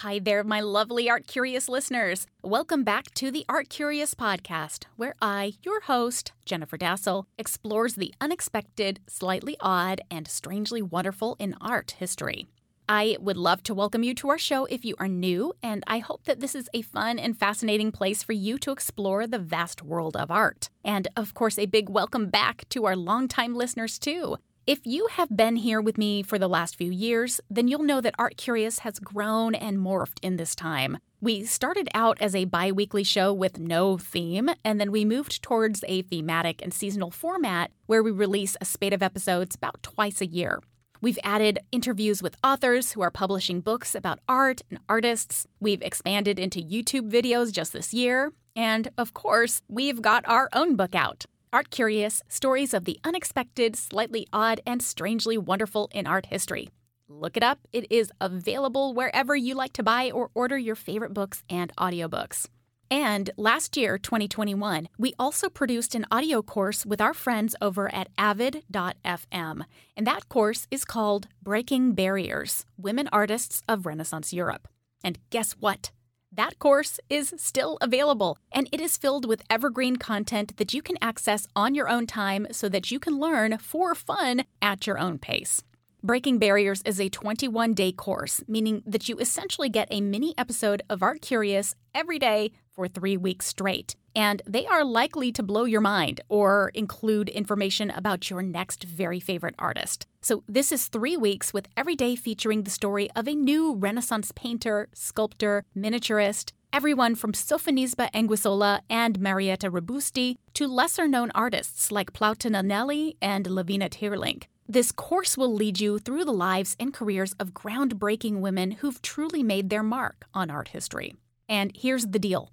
Hi there, my lovely Art Curious listeners. Welcome back to the Art Curious podcast, where I, your host, Jennifer Dasal, explores the unexpected, slightly odd, and strangely wonderful in art history. I would love to welcome you to our show if you are new, and I hope that this is a fun and fascinating place for you to explore the vast world of art. And of course, a big welcome back to our longtime listeners, too. If you have been here with me for the last few years, then you'll know that Art Curious has grown and morphed in this time. We started out as a bi weekly show with no theme, and then we moved towards a thematic and seasonal format where we release a spate of episodes about twice a year. We've added interviews with authors who are publishing books about art and artists. We've expanded into YouTube videos just this year. And of course, we've got our own book out. Art Curious Stories of the Unexpected, Slightly Odd, and Strangely Wonderful in Art History. Look it up. It is available wherever you like to buy or order your favorite books and audiobooks. And last year, 2021, we also produced an audio course with our friends over at avid.fm. And that course is called Breaking Barriers Women Artists of Renaissance Europe. And guess what? That course is still available, and it is filled with evergreen content that you can access on your own time so that you can learn for fun at your own pace. Breaking Barriers is a 21 day course, meaning that you essentially get a mini episode of Art Curious every day for three weeks straight. And they are likely to blow your mind or include information about your next very favorite artist. So, this is three weeks with every day featuring the story of a new Renaissance painter, sculptor, miniaturist, everyone from Sofonisba Anguissola and Marietta Robusti to lesser known artists like Plautilla Nelli and Levina Teerlinck. This course will lead you through the lives and careers of groundbreaking women who've truly made their mark on art history. And here's the deal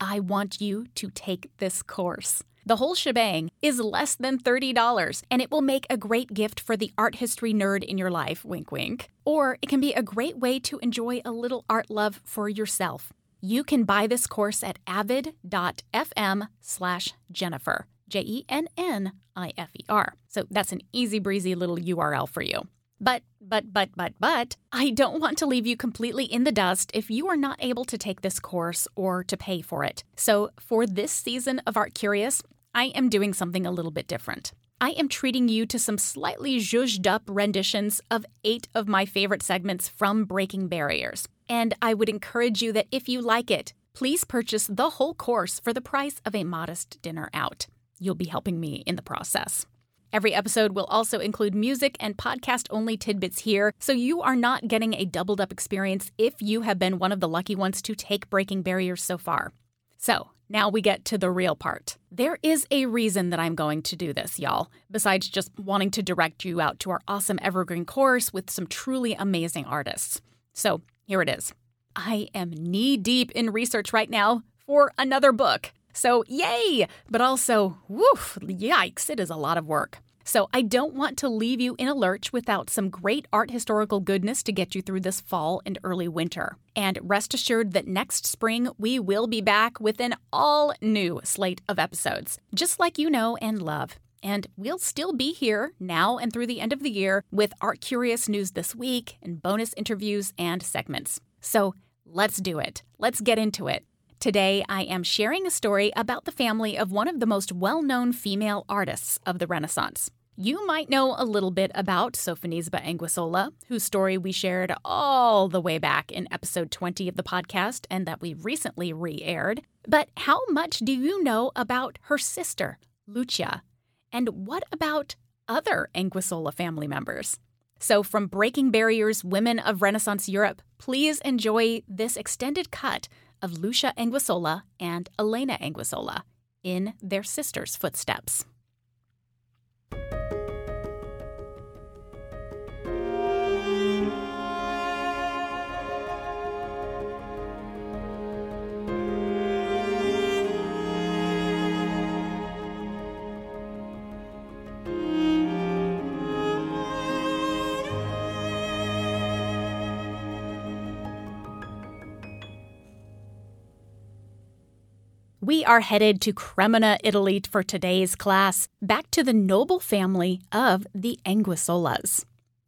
I want you to take this course. The whole shebang is less than $30, and it will make a great gift for the art history nerd in your life, wink wink. Or it can be a great way to enjoy a little art love for yourself. You can buy this course at avid.fm slash Jennifer, J E N N I F E R. So that's an easy breezy little URL for you. But, but, but, but, but, I don't want to leave you completely in the dust if you are not able to take this course or to pay for it. So, for this season of Art Curious, I am doing something a little bit different. I am treating you to some slightly zhuzhed up renditions of eight of my favorite segments from Breaking Barriers. And I would encourage you that if you like it, please purchase the whole course for the price of a modest dinner out. You'll be helping me in the process. Every episode will also include music and podcast only tidbits here, so you are not getting a doubled up experience if you have been one of the lucky ones to take Breaking Barriers so far. So, now we get to the real part. There is a reason that I'm going to do this, y'all, besides just wanting to direct you out to our awesome Evergreen course with some truly amazing artists. So, here it is. I am knee deep in research right now for another book. So, yay! But also, woof, yikes, it is a lot of work. So, I don't want to leave you in a lurch without some great art historical goodness to get you through this fall and early winter. And rest assured that next spring we will be back with an all new slate of episodes, just like you know and love. And we'll still be here now and through the end of the year with Art Curious news this week and bonus interviews and segments. So let's do it. Let's get into it. Today, I am sharing a story about the family of one of the most well known female artists of the Renaissance. You might know a little bit about Sofonisba Anguissola, whose story we shared all the way back in episode 20 of the podcast and that we recently re aired. But how much do you know about her sister, Lucia? And what about other Anguissola family members? So, from Breaking Barriers Women of Renaissance Europe, please enjoy this extended cut of Lucia Anguissola and Elena Anguissola in their sister's footsteps. We are headed to Cremona, Italy for today's class, back to the noble family of the Anguissolas.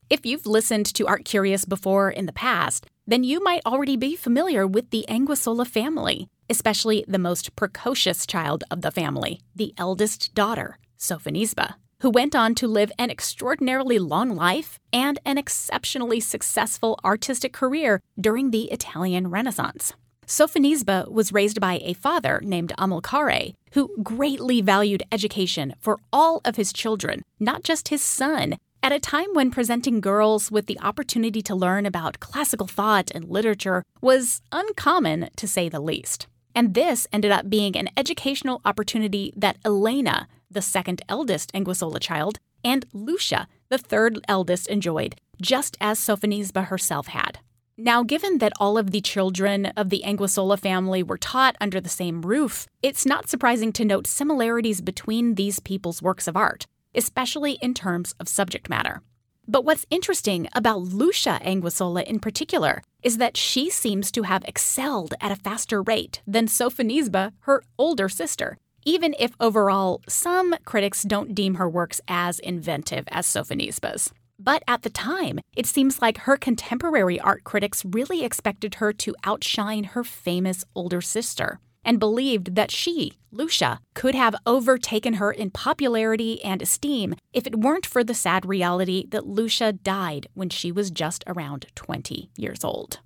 If you've listened to Art Curious before in the past, then you might already be familiar with the Anguissola family, especially the most precocious child of the family, the eldest daughter, Sofonisba, who went on to live an extraordinarily long life and an exceptionally successful artistic career during the Italian Renaissance. Sofonisba was raised by a father named Amilcare, who greatly valued education for all of his children, not just his son, at a time when presenting girls with the opportunity to learn about classical thought and literature was uncommon, to say the least. And this ended up being an educational opportunity that Elena, the second eldest Anguissola child, and Lucia, the third eldest, enjoyed, just as Sofonisba herself had. Now, given that all of the children of the Anguissola family were taught under the same roof, it's not surprising to note similarities between these people's works of art, especially in terms of subject matter. But what's interesting about Lucia Anguissola in particular is that she seems to have excelled at a faster rate than Sofonisba, her older sister, even if overall some critics don't deem her works as inventive as Sofonisba's. But at the time, it seems like her contemporary art critics really expected her to outshine her famous older sister and believed that she, Lucia, could have overtaken her in popularity and esteem if it weren't for the sad reality that Lucia died when she was just around 20 years old.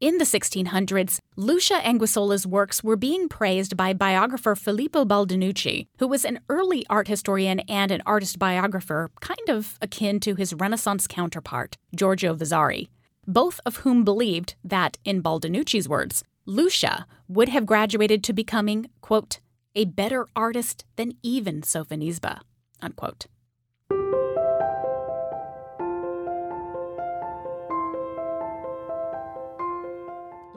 In the 1600s, Lucia Anguissola's works were being praised by biographer Filippo Baldinucci, who was an early art historian and an artist biographer, kind of akin to his Renaissance counterpart, Giorgio Vasari, both of whom believed that, in Baldinucci's words, Lucia would have graduated to becoming, quote, a better artist than even Sofonisba, unquote.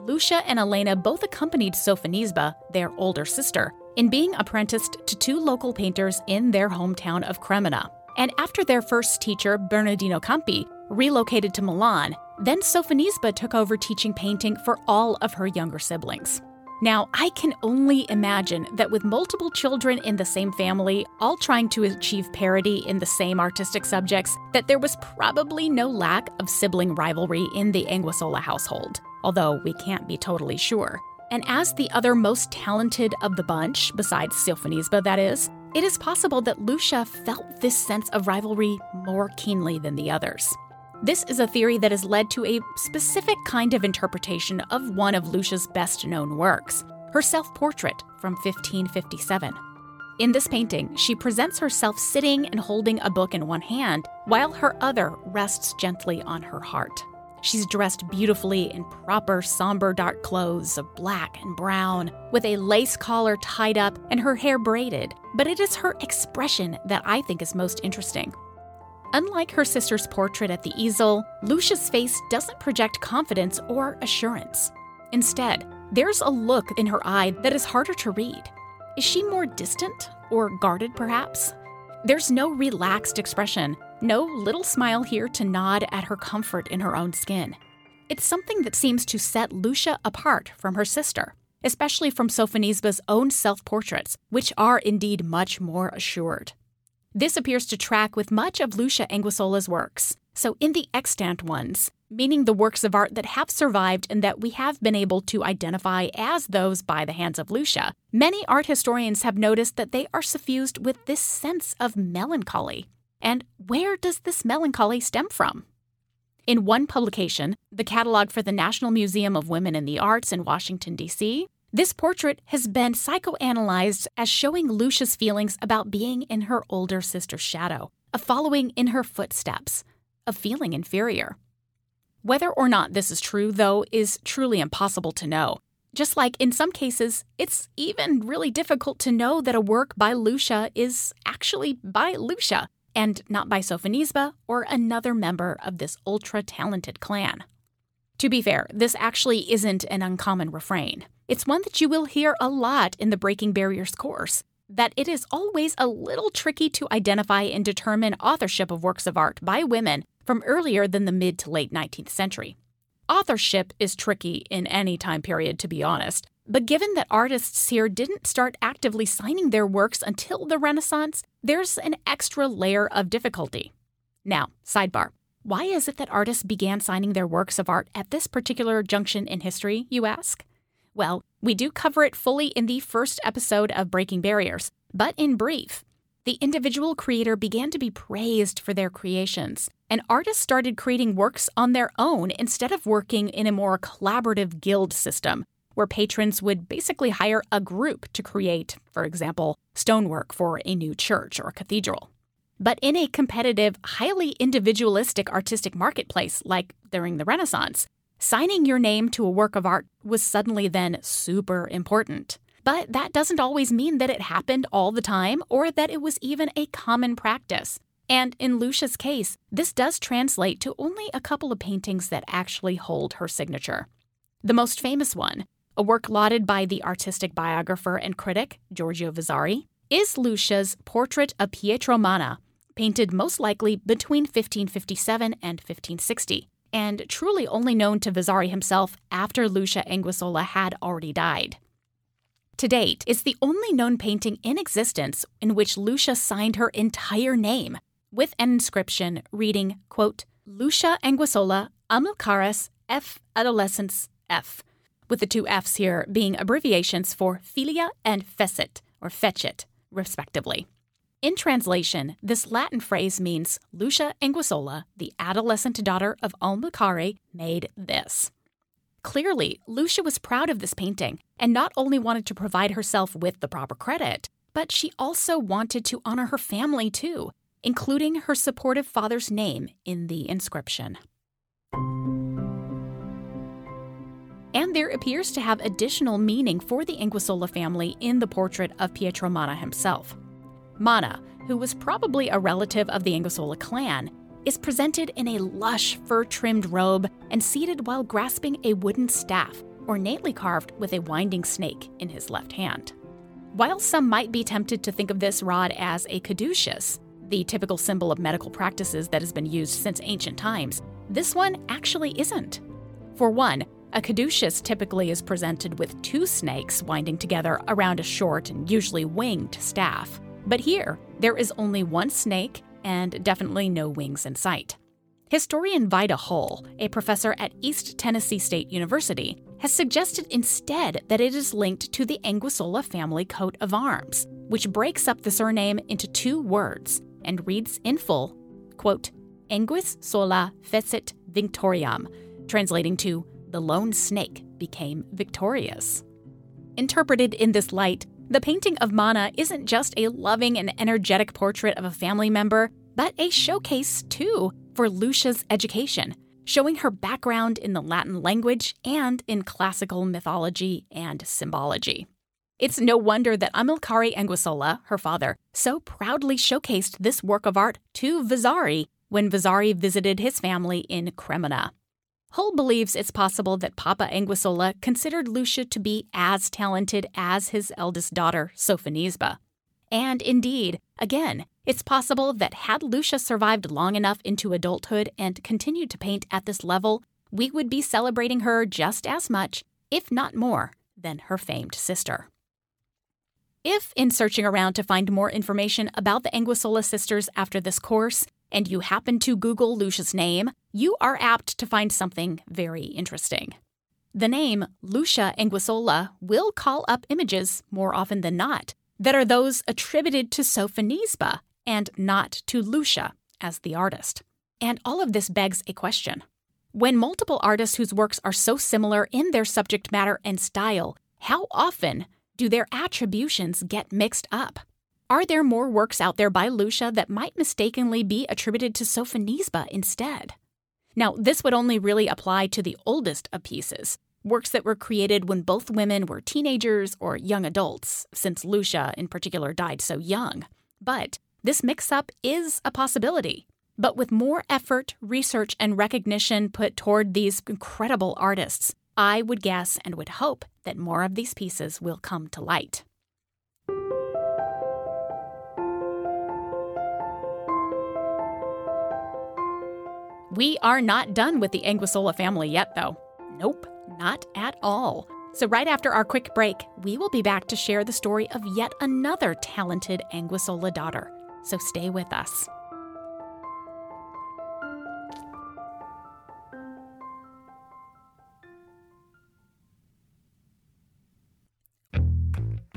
Lucia and Elena both accompanied Sofonisba, their older sister, in being apprenticed to two local painters in their hometown of Cremona. And after their first teacher, Bernardino Campi, relocated to Milan, then Sofonisba took over teaching painting for all of her younger siblings. Now, I can only imagine that with multiple children in the same family, all trying to achieve parity in the same artistic subjects, that there was probably no lack of sibling rivalry in the Anguissola household although we can't be totally sure. And as the other most talented of the bunch, besides Sofonisba, that is, it is possible that Lucia felt this sense of rivalry more keenly than the others. This is a theory that has led to a specific kind of interpretation of one of Lucia's best known works, her self portrait from 1557. In this painting, she presents herself sitting and holding a book in one hand, while her other rests gently on her heart. She's dressed beautifully in proper somber dark clothes of black and brown, with a lace collar tied up and her hair braided. But it is her expression that I think is most interesting. Unlike her sister's portrait at the easel, Lucia's face doesn't project confidence or assurance. Instead, there's a look in her eye that is harder to read. Is she more distant or guarded, perhaps? There's no relaxed expression, no little smile here to nod at her comfort in her own skin. It's something that seems to set Lucia apart from her sister, especially from Sofonisba's own self portraits, which are indeed much more assured. This appears to track with much of Lucia Anguissola's works. So, in the extant ones, meaning the works of art that have survived and that we have been able to identify as those by the hands of Lucia, many art historians have noticed that they are suffused with this sense of melancholy. And where does this melancholy stem from? In one publication, the catalog for the National Museum of Women in the Arts in Washington, D.C., this portrait has been psychoanalyzed as showing Lucia's feelings about being in her older sister's shadow, of following in her footsteps, of feeling inferior. Whether or not this is true, though, is truly impossible to know. Just like in some cases, it's even really difficult to know that a work by Lucia is actually by Lucia and not by Sofonisba or another member of this ultra talented clan. To be fair, this actually isn't an uncommon refrain. It's one that you will hear a lot in the Breaking Barriers course that it is always a little tricky to identify and determine authorship of works of art by women from earlier than the mid to late 19th century. Authorship is tricky in any time period, to be honest, But given that artists here didn't start actively signing their works until the Renaissance, there's an extra layer of difficulty. Now, sidebar. Why is it that artists began signing their works of art at this particular junction in history, you ask? Well, we do cover it fully in the first episode of Breaking Barriers, but in brief, the individual creator began to be praised for their creations, and artists started creating works on their own instead of working in a more collaborative guild system, where patrons would basically hire a group to create, for example, stonework for a new church or cathedral. But in a competitive, highly individualistic artistic marketplace like during the Renaissance, signing your name to a work of art was suddenly then super important. But that doesn't always mean that it happened all the time or that it was even a common practice. And in Lucia's case, this does translate to only a couple of paintings that actually hold her signature. The most famous one, a work lauded by the artistic biographer and critic Giorgio Vasari, is Lucia's Portrait of Pietro Manna, painted most likely between 1557 and 1560, and truly only known to Vasari himself after Lucia Anguissola had already died. To date, it's the only known painting in existence in which Lucia signed her entire name with an inscription reading, quote, Lucia Anguissola Amilcaris F. Adolescens F, with the two F's here being abbreviations for Filia and Fecit, or Fecit, respectively. In translation, this Latin phrase means Lucia Anguissola, the adolescent daughter of Amilcare, made this. Clearly, Lucia was proud of this painting and not only wanted to provide herself with the proper credit, but she also wanted to honor her family too, including her supportive father's name in the inscription. And there appears to have additional meaning for the Anguissola family in the portrait of Pietro Manna himself. Manna, who was probably a relative of the Anguissola clan, is presented in a lush fur trimmed robe and seated while grasping a wooden staff, ornately carved with a winding snake in his left hand. While some might be tempted to think of this rod as a caduceus, the typical symbol of medical practices that has been used since ancient times, this one actually isn't. For one, a caduceus typically is presented with two snakes winding together around a short and usually winged staff. But here, there is only one snake and definitely no wings in sight. Historian Vida Hull, a professor at East Tennessee State University, has suggested instead that it is linked to the Anguissola family coat of arms, which breaks up the surname into two words and reads in full, quote, Anguis sola fecit victoriam, translating to the lone snake became victorious. Interpreted in this light, the painting of Manna isn't just a loving and energetic portrait of a family member, but a showcase, too, for Lucia's education, showing her background in the Latin language and in classical mythology and symbology. It's no wonder that Amilcare Anguissola, her father, so proudly showcased this work of art to Vasari when Vasari visited his family in Cremona. Hull believes it's possible that Papa Anguissola considered Lucia to be as talented as his eldest daughter, Sofonisba. And indeed, again, it's possible that had Lucia survived long enough into adulthood and continued to paint at this level, we would be celebrating her just as much, if not more, than her famed sister. If, in searching around to find more information about the Anguissola sisters after this course, and you happen to Google Lucia's name, you are apt to find something very interesting. The name Lucia Anguissola will call up images, more often than not, that are those attributed to Sofonisba and not to Lucia as the artist. And all of this begs a question. When multiple artists whose works are so similar in their subject matter and style, how often do their attributions get mixed up? Are there more works out there by Lucia that might mistakenly be attributed to Sofonisba instead? Now, this would only really apply to the oldest of pieces, works that were created when both women were teenagers or young adults, since Lucia in particular died so young. But this mix up is a possibility. But with more effort, research, and recognition put toward these incredible artists, I would guess and would hope that more of these pieces will come to light. We are not done with the Anguissola family yet, though. Nope, not at all. So, right after our quick break, we will be back to share the story of yet another talented Anguissola daughter. So, stay with us.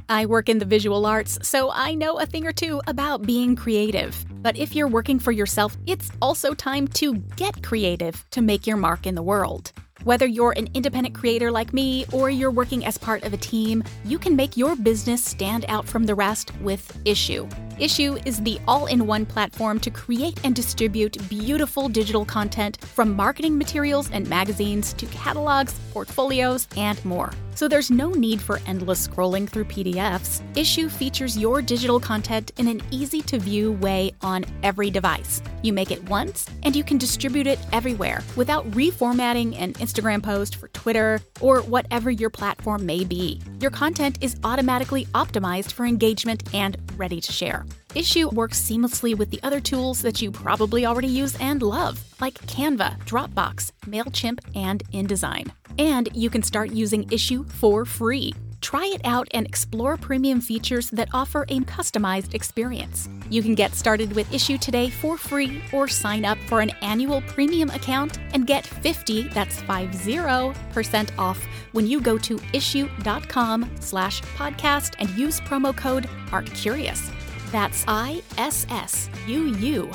I work in the visual arts, so I know a thing or two about being creative. But if you're working for yourself, it's also time to get creative to make your mark in the world. Whether you're an independent creator like me or you're working as part of a team, you can make your business stand out from the rest with Issuu. Issuu is the all in one platform to create and distribute beautiful digital content from marketing materials and magazines to catalogs, portfolios, and more. So there's no need for endless scrolling through PDFs. Issuu features your digital content in an easy to view way on every device. You make it once, and you can distribute it everywhere without reformatting an Instagram post for Twitter or whatever your platform may be. Your content is automatically optimized for engagement and ready to share. Issuu works seamlessly with the other tools that you probably already use and love, like Canva, Dropbox, MailChimp, and InDesign. And you can start using Issuu for free. Try it out and explore premium features that offer a customized experience. You can get started with Issuu today for free or sign up for an annual premium account and get 50, that's 50% off when you go to issuu.com slash podcast and use promo code ArtCurious. That's I-S-S-U-U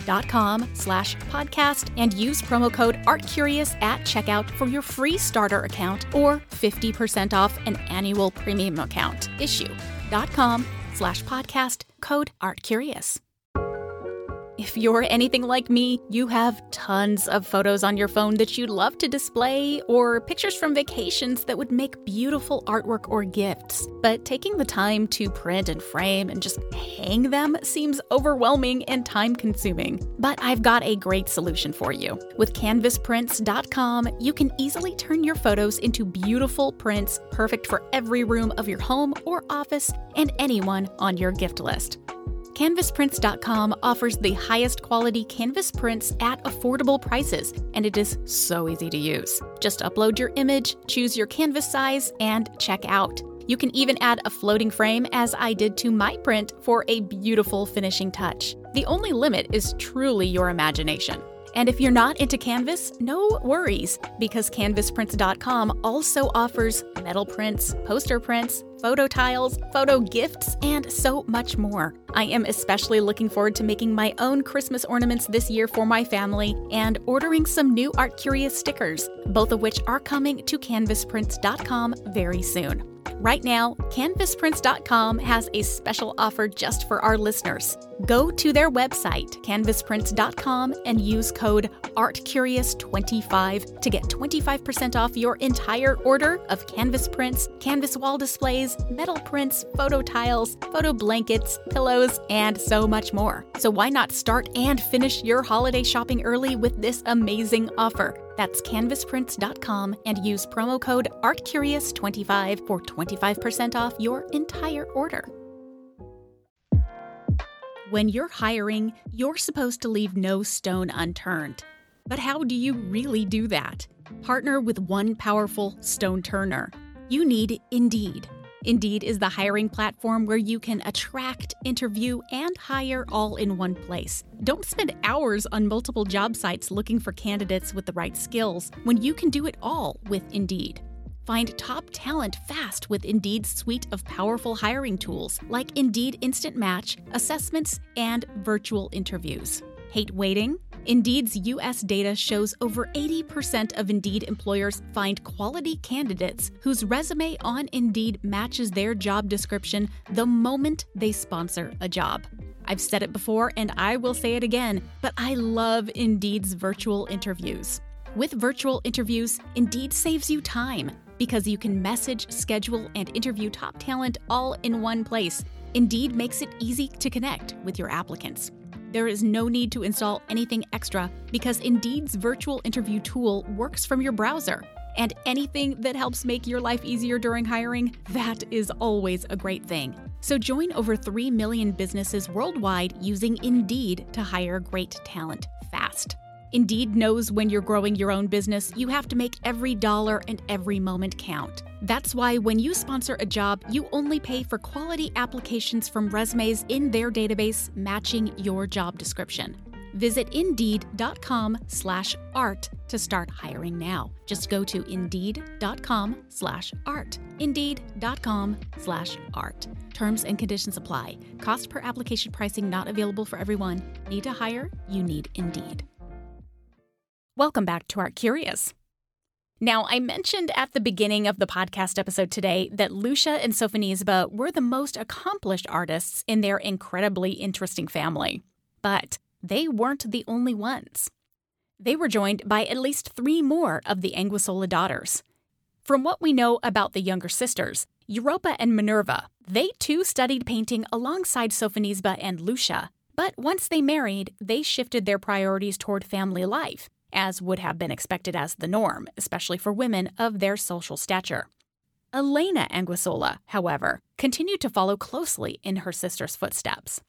dot com slash podcast and use promo code ArtCurious at checkout for your free starter account or 50% off an annual premium account. Issuu.com slash podcast code ArtCurious. If you're anything like me, you have tons of photos on your phone that you'd love to display, or pictures from vacations that would make beautiful artwork or gifts. But taking the time to print and frame and just hang them seems overwhelming and time consuming. But I've got a great solution for you. With canvasprints.com, you can easily turn your photos into beautiful prints perfect for every room of your home or office and anyone on your gift list. CanvasPrints.com offers the highest quality canvas prints at affordable prices, and it is so easy to use. Just upload your image, choose your canvas size, and check out. You can even add a floating frame, as I did to my print, for a beautiful finishing touch. The only limit is truly your imagination. And if you're not into Canvas, no worries, because CanvasPrints.com also offers metal prints, poster prints, photo tiles, photo gifts, and so much more. I am especially looking forward to making my own Christmas ornaments this year for my family and ordering some new Art Curious stickers, both of which are coming to CanvasPrints.com very soon. Right now, CanvasPrints.com has a special offer just for our listeners. Go to their website, canvasprints.com, and use code ARTCurious25 to get 25% off your entire order of canvas prints, canvas wall displays, metal prints, photo tiles, photo blankets, pillows, and so much more. So why not start and finish your holiday shopping early with this amazing offer? That's canvasprints.com and use promo code ARTCurious25 for 25% off your entire order. When you're hiring, you're supposed to leave no stone unturned. But how do you really do that? Partner with one powerful stone turner. You need Indeed. Indeed is the hiring platform where you can attract, interview, and hire all in one place. Don't spend hours on multiple job sites looking for candidates with the right skills when you can do it all with Indeed. Find top talent fast with Indeed's suite of powerful hiring tools like Indeed Instant Match, assessments, and virtual interviews. Hate waiting? Indeed's US data shows over 80% of Indeed employers find quality candidates whose resume on Indeed matches their job description the moment they sponsor a job. I've said it before and I will say it again, but I love Indeed's virtual interviews. With virtual interviews, Indeed saves you time because you can message, schedule, and interview top talent all in one place. Indeed makes it easy to connect with your applicants. There is no need to install anything extra because Indeed's virtual interview tool works from your browser. And anything that helps make your life easier during hiring, that is always a great thing. So join over 3 million businesses worldwide using Indeed to hire great talent fast. Indeed knows when you're growing your own business, you have to make every dollar and every moment count. That's why when you sponsor a job, you only pay for quality applications from resumes in their database matching your job description. Visit indeed.com slash art to start hiring now. Just go to indeed.com slash art. Indeed.com slash art. Terms and conditions apply. Cost per application pricing not available for everyone. Need to hire? You need Indeed. Welcome back to Art Curious. Now, I mentioned at the beginning of the podcast episode today that Lucia and Sofonisba were the most accomplished artists in their incredibly interesting family. But they weren't the only ones. They were joined by at least three more of the Anguissola daughters. From what we know about the younger sisters, Europa and Minerva, they too studied painting alongside Sofonisba and Lucia. But once they married, they shifted their priorities toward family life as would have been expected as the norm, especially for women of their social stature. Elena Anguissola, however, continued to follow closely in her sister's footsteps.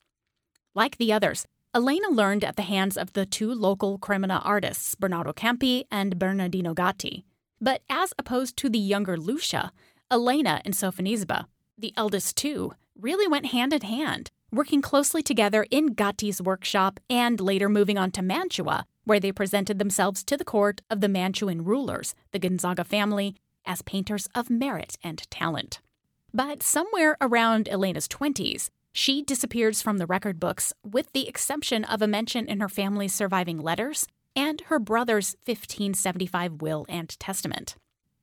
Like the others, Elena learned at the hands of the two local Cremona artists, Bernardo Campi and Bernardino Gatti. But as opposed to the younger Lucia, Elena and Sofonisba, the eldest two, really went hand in hand, working closely together in Gatti's workshop and later moving on to Mantua where they presented themselves to the court of the Mantuan rulers, the Gonzaga family, as painters of merit and talent. But somewhere around Elena's 20s, she disappears from the record books, with the exception of a mention in her family's surviving letters and her brother's 1575 will and testament.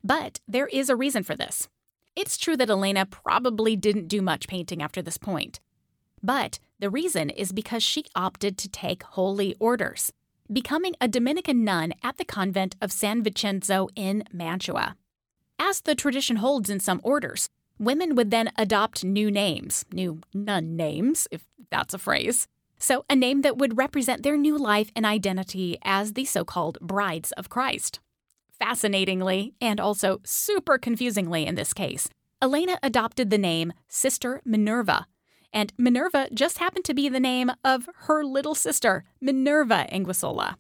But there is a reason for this. It's true that Elena probably didn't do much painting after this point. But the reason is because she opted to take holy orders, becoming a Dominican nun at the convent of San Vincenzo in Mantua. As the tradition holds in some orders, women would then adopt new names, new nun names, if that's a phrase. So, a name that would represent their new life and identity as the so called brides of Christ. Fascinatingly, and also super confusingly in this case, Elena adopted the name Sister Minerva and Minerva just happened to be the name of her little sister, Minerva Anguissola.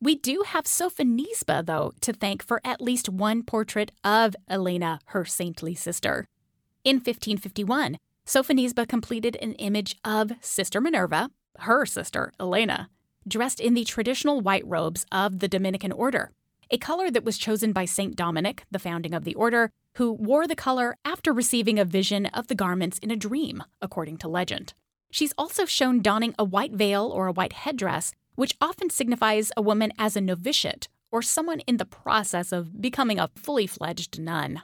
We do have Sofonisba, though, to thank for at least one portrait of Elena, her saintly sister. In 1551, Sofonisba completed an image of Sister Minerva, her sister, Elena, dressed in the traditional white robes of the Dominican order, a color that was chosen by St. Dominic, the founding of the order, who wore the color after receiving a vision of the garments in a dream, according to legend. She's also shown donning a white veil or a white headdress, which often signifies a woman as a novitiate or someone in the process of becoming a fully fledged nun.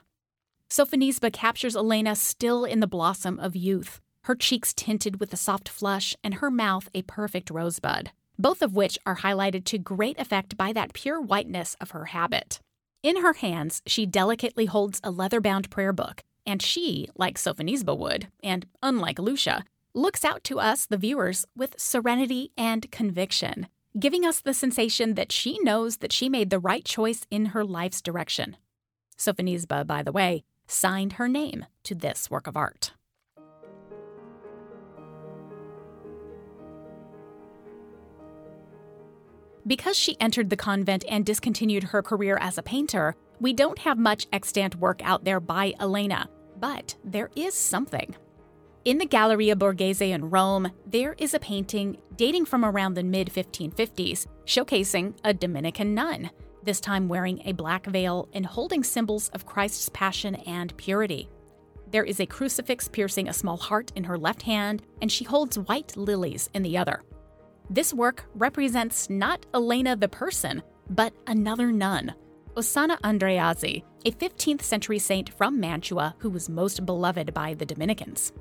Sofonisba captures Elena still in the blossom of youth, her cheeks tinted with a soft flush and her mouth a perfect rosebud both of which are highlighted to great effect by that pure whiteness of her habit. In her hands, she delicately holds a leather bound prayer book, and she, like Sofonisba would, and unlike Lucia, looks out to us, the viewers, with serenity and conviction, giving us the sensation that she knows that she made the right choice in her life's direction. Sofonisba, by the way, signed her name to this work of art. Because she entered the convent and discontinued her career as a painter, we don't have much extant work out there by Elena, but there is something. In the Galleria Borghese in Rome, there is a painting dating from around the mid 1550s showcasing a Dominican nun, this time wearing a black veil and holding symbols of Christ's passion and purity. There is a crucifix piercing a small heart in her left hand, and she holds white lilies in the other. This work represents not Elena the person, but another nun, Osanna Andreasi, a 15th century saint from Mantua who was most beloved by the Dominicans.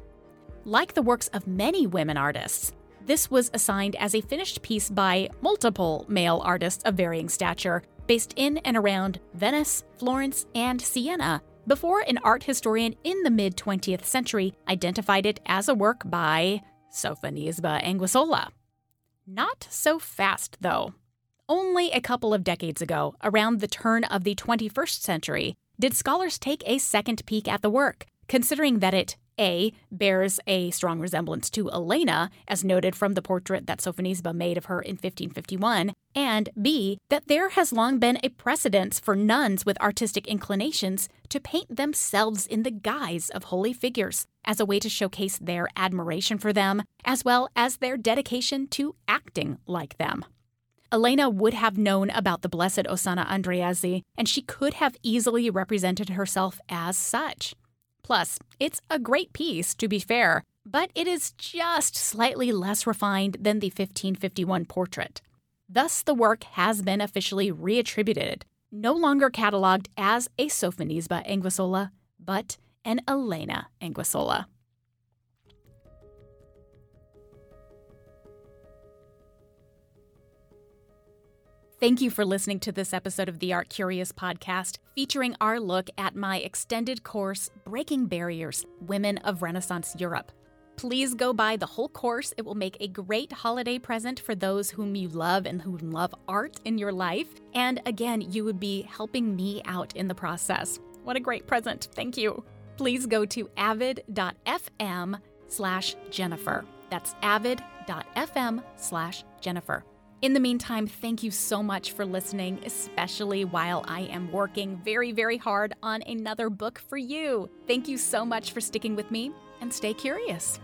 Like the works of many women artists, this was assigned as a finished piece by multiple male artists of varying stature based in and around Venice, Florence, and Siena before an art historian in the mid 20th century identified it as a work by Sofonisba Anguissola. Not so fast, though. Only a couple of decades ago, around the turn of the 21st century, did scholars take a second peek at the work, considering that it a. bears a strong resemblance to Elena, as noted from the portrait that Sofonisba made of her in 1551, and B, that there has long been a precedence for nuns with artistic inclinations to paint themselves in the guise of holy figures as a way to showcase their admiration for them, as well as their dedication to acting like them. Elena would have known about the blessed Osanna Andreasi, and she could have easily represented herself as such. Plus, it's a great piece, to be fair, but it is just slightly less refined than the 1551 portrait. Thus, the work has been officially reattributed, no longer catalogued as a Sofonisba Anguissola, but an Elena Anguissola. Thank you for listening to this episode of the Art Curious podcast, featuring our look at my extended course, Breaking Barriers Women of Renaissance Europe. Please go buy the whole course. It will make a great holiday present for those whom you love and who love art in your life. And again, you would be helping me out in the process. What a great present. Thank you. Please go to avid.fm slash Jennifer. That's avid.fm slash Jennifer. In the meantime, thank you so much for listening, especially while I am working very, very hard on another book for you. Thank you so much for sticking with me and stay curious.